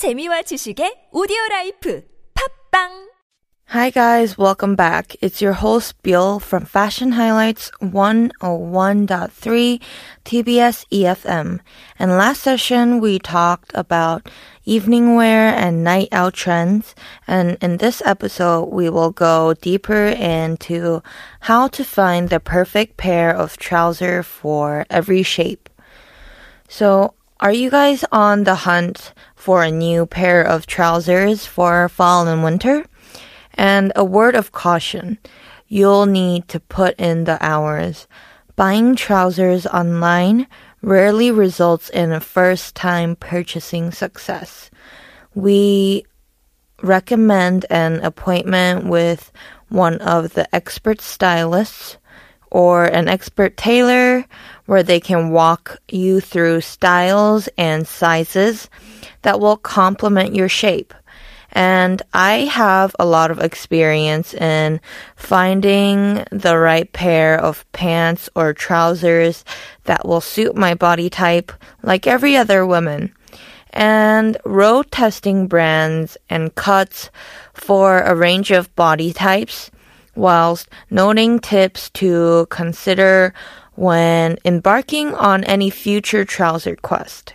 재미와 지식의 오디오 라이프 팝빵 Hi guys, welcome back. It's your host Bill from Fashion Highlights 101.3 TBS EFM. And last session we talked about evening wear and night out trends. And in this episode we will go deeper into how to find the perfect pair of trousers for every shape. So, are you guys on the hunt for a new pair of trousers for fall and winter? And a word of caution. You'll need to put in the hours. Buying trousers online rarely results in a first time purchasing success. We recommend an appointment with one of the expert stylists or an expert tailor where they can walk you through styles and sizes that will complement your shape. And I have a lot of experience in finding the right pair of pants or trousers that will suit my body type like every other woman. And road testing brands and cuts for a range of body types whilst noting tips to consider when embarking on any future trouser quest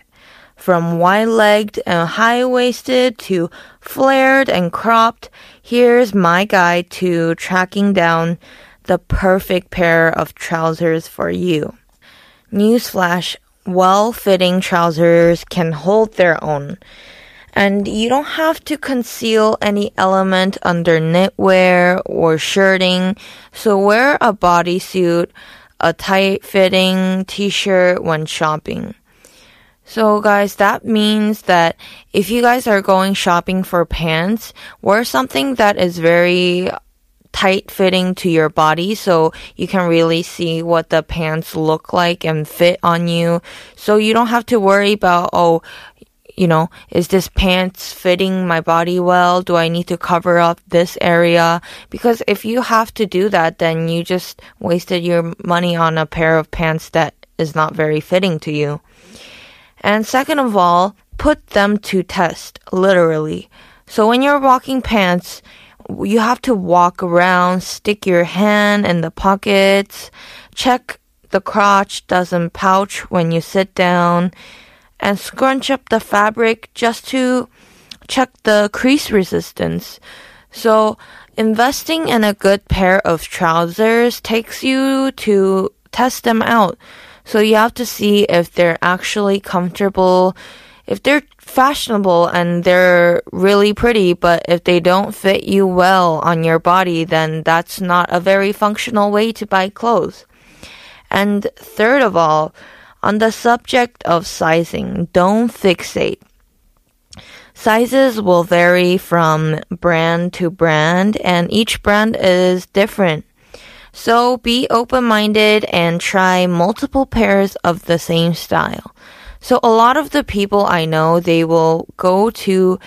from wide legged and high waisted to flared and cropped, here's my guide to tracking down the perfect pair of trousers for you. Newsflash well fitting trousers can hold their own. And you don't have to conceal any element under knitwear or shirting, so wear a bodysuit, a tight fitting t shirt when shopping. So guys, that means that if you guys are going shopping for pants, wear something that is very tight fitting to your body so you can really see what the pants look like and fit on you. So you don't have to worry about, oh, you know, is this pants fitting my body well? Do I need to cover up this area? Because if you have to do that, then you just wasted your money on a pair of pants that is not very fitting to you. And second of all, put them to test, literally. So when you're walking pants, you have to walk around, stick your hand in the pockets, check the crotch doesn't pouch when you sit down, and scrunch up the fabric just to check the crease resistance. So investing in a good pair of trousers takes you to test them out. So you have to see if they're actually comfortable, if they're fashionable and they're really pretty, but if they don't fit you well on your body, then that's not a very functional way to buy clothes. And third of all, on the subject of sizing, don't fixate. Sizes will vary from brand to brand and each brand is different. So be open-minded and try multiple pairs of the same style. So a lot of the people I know, they will go to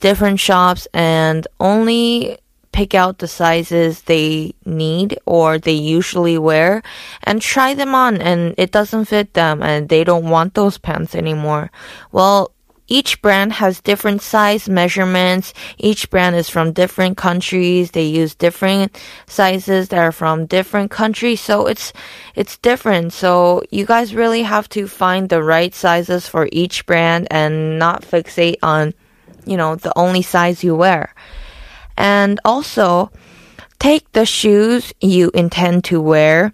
different shops and only pick out the sizes they need or they usually wear and try them on and it doesn't fit them and they don't want those pants anymore. Well, each brand has different size measurements. Each brand is from different countries. They use different sizes that are from different countries. So it's, it's different. So you guys really have to find the right sizes for each brand and not fixate on, you know, the only size you wear. And also take the shoes you intend to wear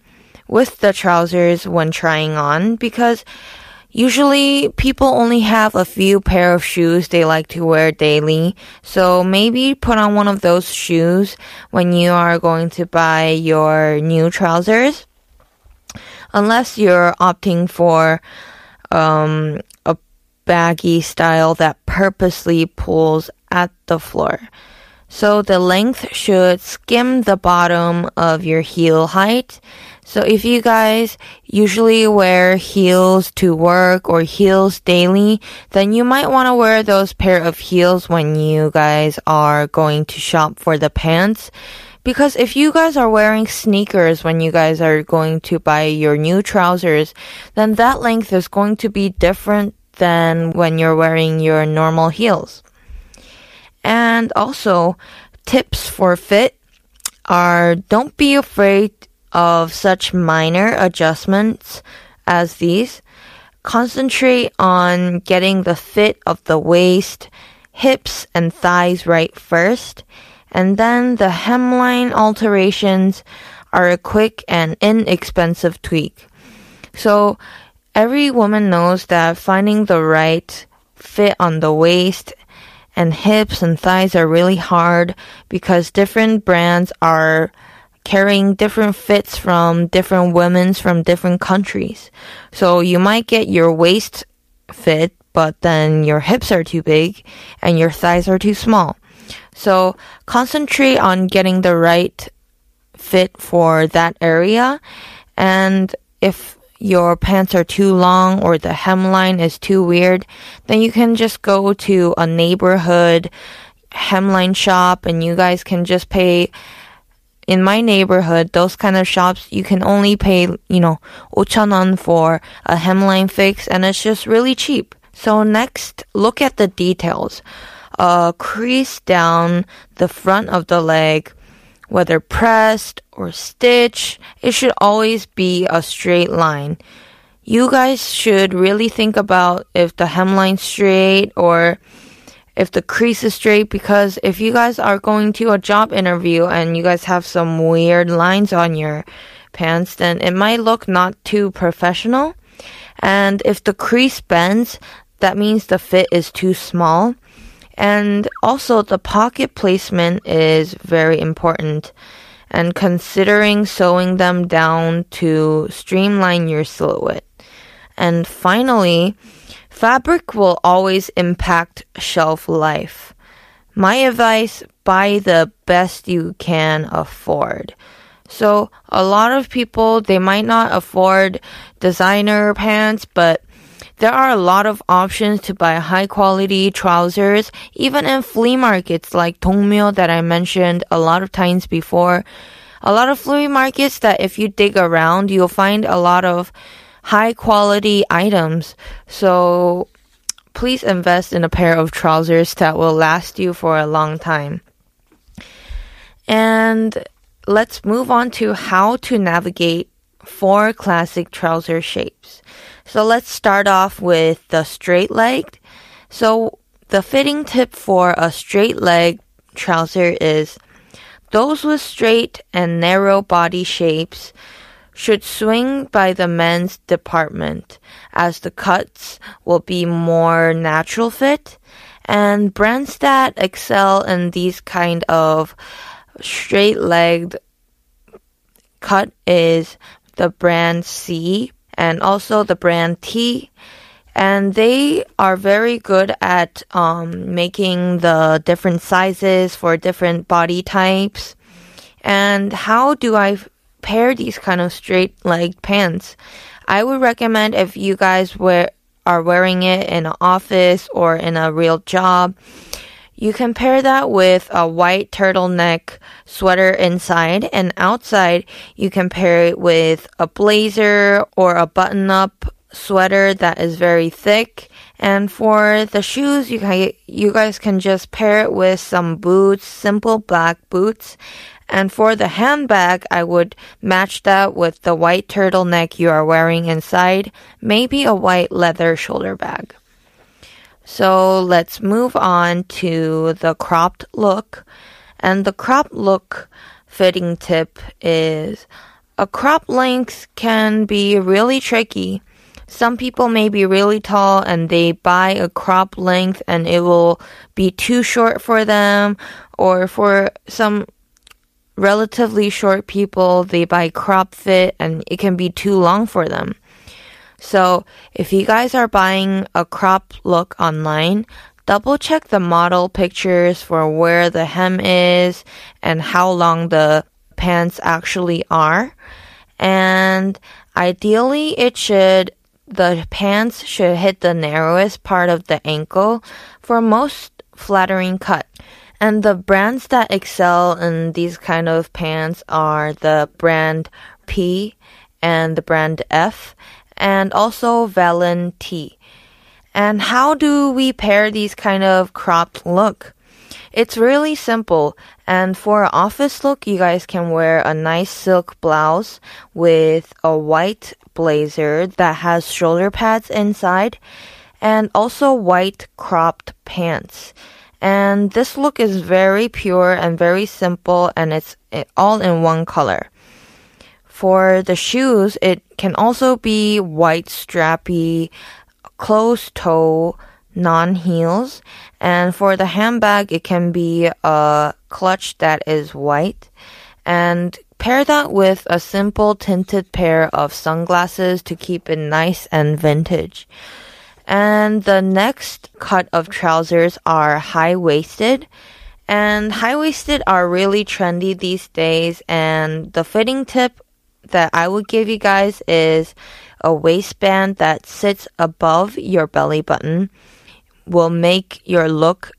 with the trousers when trying on because Usually people only have a few pair of shoes they like to wear daily. So maybe put on one of those shoes when you are going to buy your new trousers. Unless you're opting for um, a baggy style that purposely pulls at the floor. So the length should skim the bottom of your heel height. So if you guys usually wear heels to work or heels daily, then you might want to wear those pair of heels when you guys are going to shop for the pants. Because if you guys are wearing sneakers when you guys are going to buy your new trousers, then that length is going to be different than when you're wearing your normal heels. And also, tips for fit are don't be afraid of such minor adjustments as these. Concentrate on getting the fit of the waist, hips, and thighs right first, and then the hemline alterations are a quick and inexpensive tweak. So every woman knows that finding the right fit on the waist and hips and thighs are really hard because different brands are carrying different fits from different women's from different countries. So you might get your waist fit, but then your hips are too big and your thighs are too small. So concentrate on getting the right fit for that area. And if your pants are too long or the hemline is too weird, then you can just go to a neighborhood hemline shop and you guys can just pay in my neighborhood, those kind of shops, you can only pay, you know, 5,000원 for a hemline fix and it's just really cheap. So next, look at the details. A crease down the front of the leg, whether pressed or stitch. it should always be a straight line. You guys should really think about if the hemline's straight or if the crease is straight because if you guys are going to a job interview and you guys have some weird lines on your pants, then it might look not too professional. And if the crease bends, that means the fit is too small. And also the pocket placement is very important. And considering sewing them down to streamline your silhouette. And finally, fabric will always impact shelf life. My advice, buy the best you can afford. So a lot of people, they might not afford designer pants, but there are a lot of options to buy high quality trousers, even in flea markets like Dongmyo that I mentioned a lot of times before. A lot of flea markets that if you dig around, you'll find a lot of high quality items. So please invest in a pair of trousers that will last you for a long time. And let's move on to how to navigate four classic trouser shapes. So let's start off with the straight leg. So the fitting tip for a straight leg trouser is those with straight and narrow body shapes should swing by the men's department as the cuts will be more natural fit and brands that excel in these kind of straight legged cut is the brand C and also the brand T. And they are very good at um, making the different sizes for different body types. And how do I pair these kind of straight legged pants? I would recommend if you guys wear, are wearing it in an office or in a real job, you can pair that with a white turtleneck sweater inside and outside you can pair it with a blazer or a button up sweater that is very thick. And for the shoes, you can, you guys can just pair it with some boots, simple black boots. And for the handbag, I would match that with the white turtleneck you are wearing inside, maybe a white leather shoulder bag. So let's move on to the cropped look. And the crop look fitting tip is a crop length can be really tricky. Some people may be really tall and they buy a crop length and it will be too short for them. Or for some relatively short people, they buy crop fit and it can be too long for them. So if you guys are buying a crop look online, double check the model pictures for where the hem is and how long the pants actually are. And ideally it should the pants should hit the narrowest part of the ankle for most flattering cut. And the brands that excel in these kind of pants are the brand P and the brand F and also Valen T. And how do we pair these kind of cropped look? It's really simple. And for an office look, you guys can wear a nice silk blouse with a white blazer that has shoulder pads inside and also white cropped pants. And this look is very pure and very simple and it's all in one color. For the shoes, it can also be white strappy, closed toe, non heels. And for the handbag, it can be a clutch that is white. And pair that with a simple tinted pair of sunglasses to keep it nice and vintage. And the next cut of trousers are high waisted. And high waisted are really trendy these days. And the fitting tip that I would give you guys is a waistband that sits above your belly button will make your look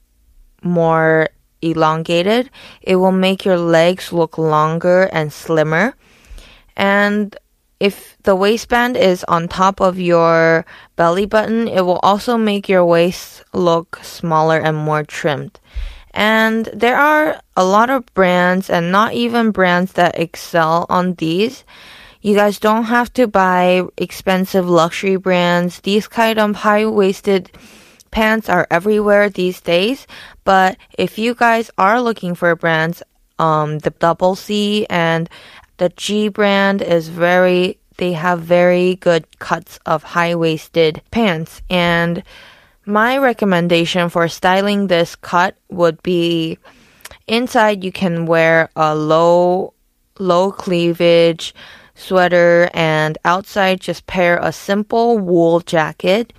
more elongated. It will make your legs look longer and slimmer. And if the waistband is on top of your belly button, it will also make your waist look smaller and more trimmed. And there are a lot of brands and not even brands that excel on these. You guys don't have to buy expensive luxury brands. These kind of high-waisted pants are everywhere these days. But if you guys are looking for brands, um, the Double C and the G brand is very, they have very good cuts of high waisted pants. And my recommendation for styling this cut would be inside you can wear a low, low cleavage sweater and outside just pair a simple wool jacket.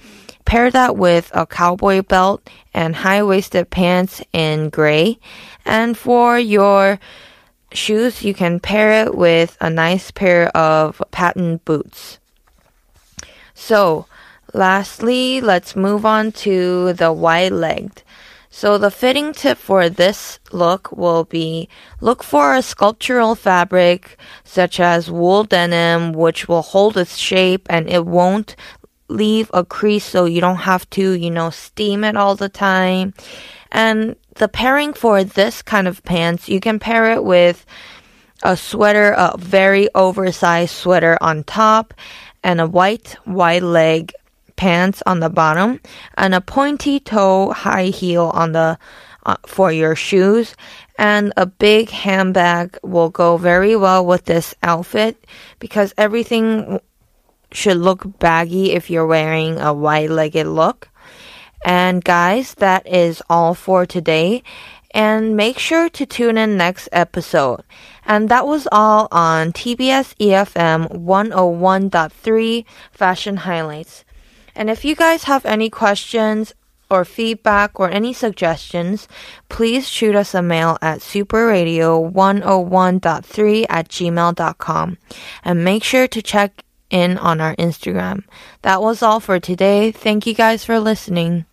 Pair that with a cowboy belt and high waisted pants in gray. And for your shoes, you can pair it with a nice pair of patent boots. So, lastly, let's move on to the wide legged. So the fitting tip for this look will be look for a sculptural fabric such as wool denim which will hold its shape and it won't leave a crease so you don't have to, you know, steam it all the time. And the pairing for this kind of pants, you can pair it with a sweater, a very oversized sweater on top, and a white wide leg pants on the bottom, and a pointy toe high heel on the uh, for your shoes. And a big handbag will go very well with this outfit because everything should look baggy if you're wearing a wide legged look. And guys, that is all for today. And make sure to tune in next episode. And that was all on TBS EFM 101.3 Fashion Highlights. And if you guys have any questions or feedback or any suggestions, please shoot us a mail at superradio101.3 at gmail.com. And make sure to check in on our Instagram. That was all for today. Thank you guys for listening.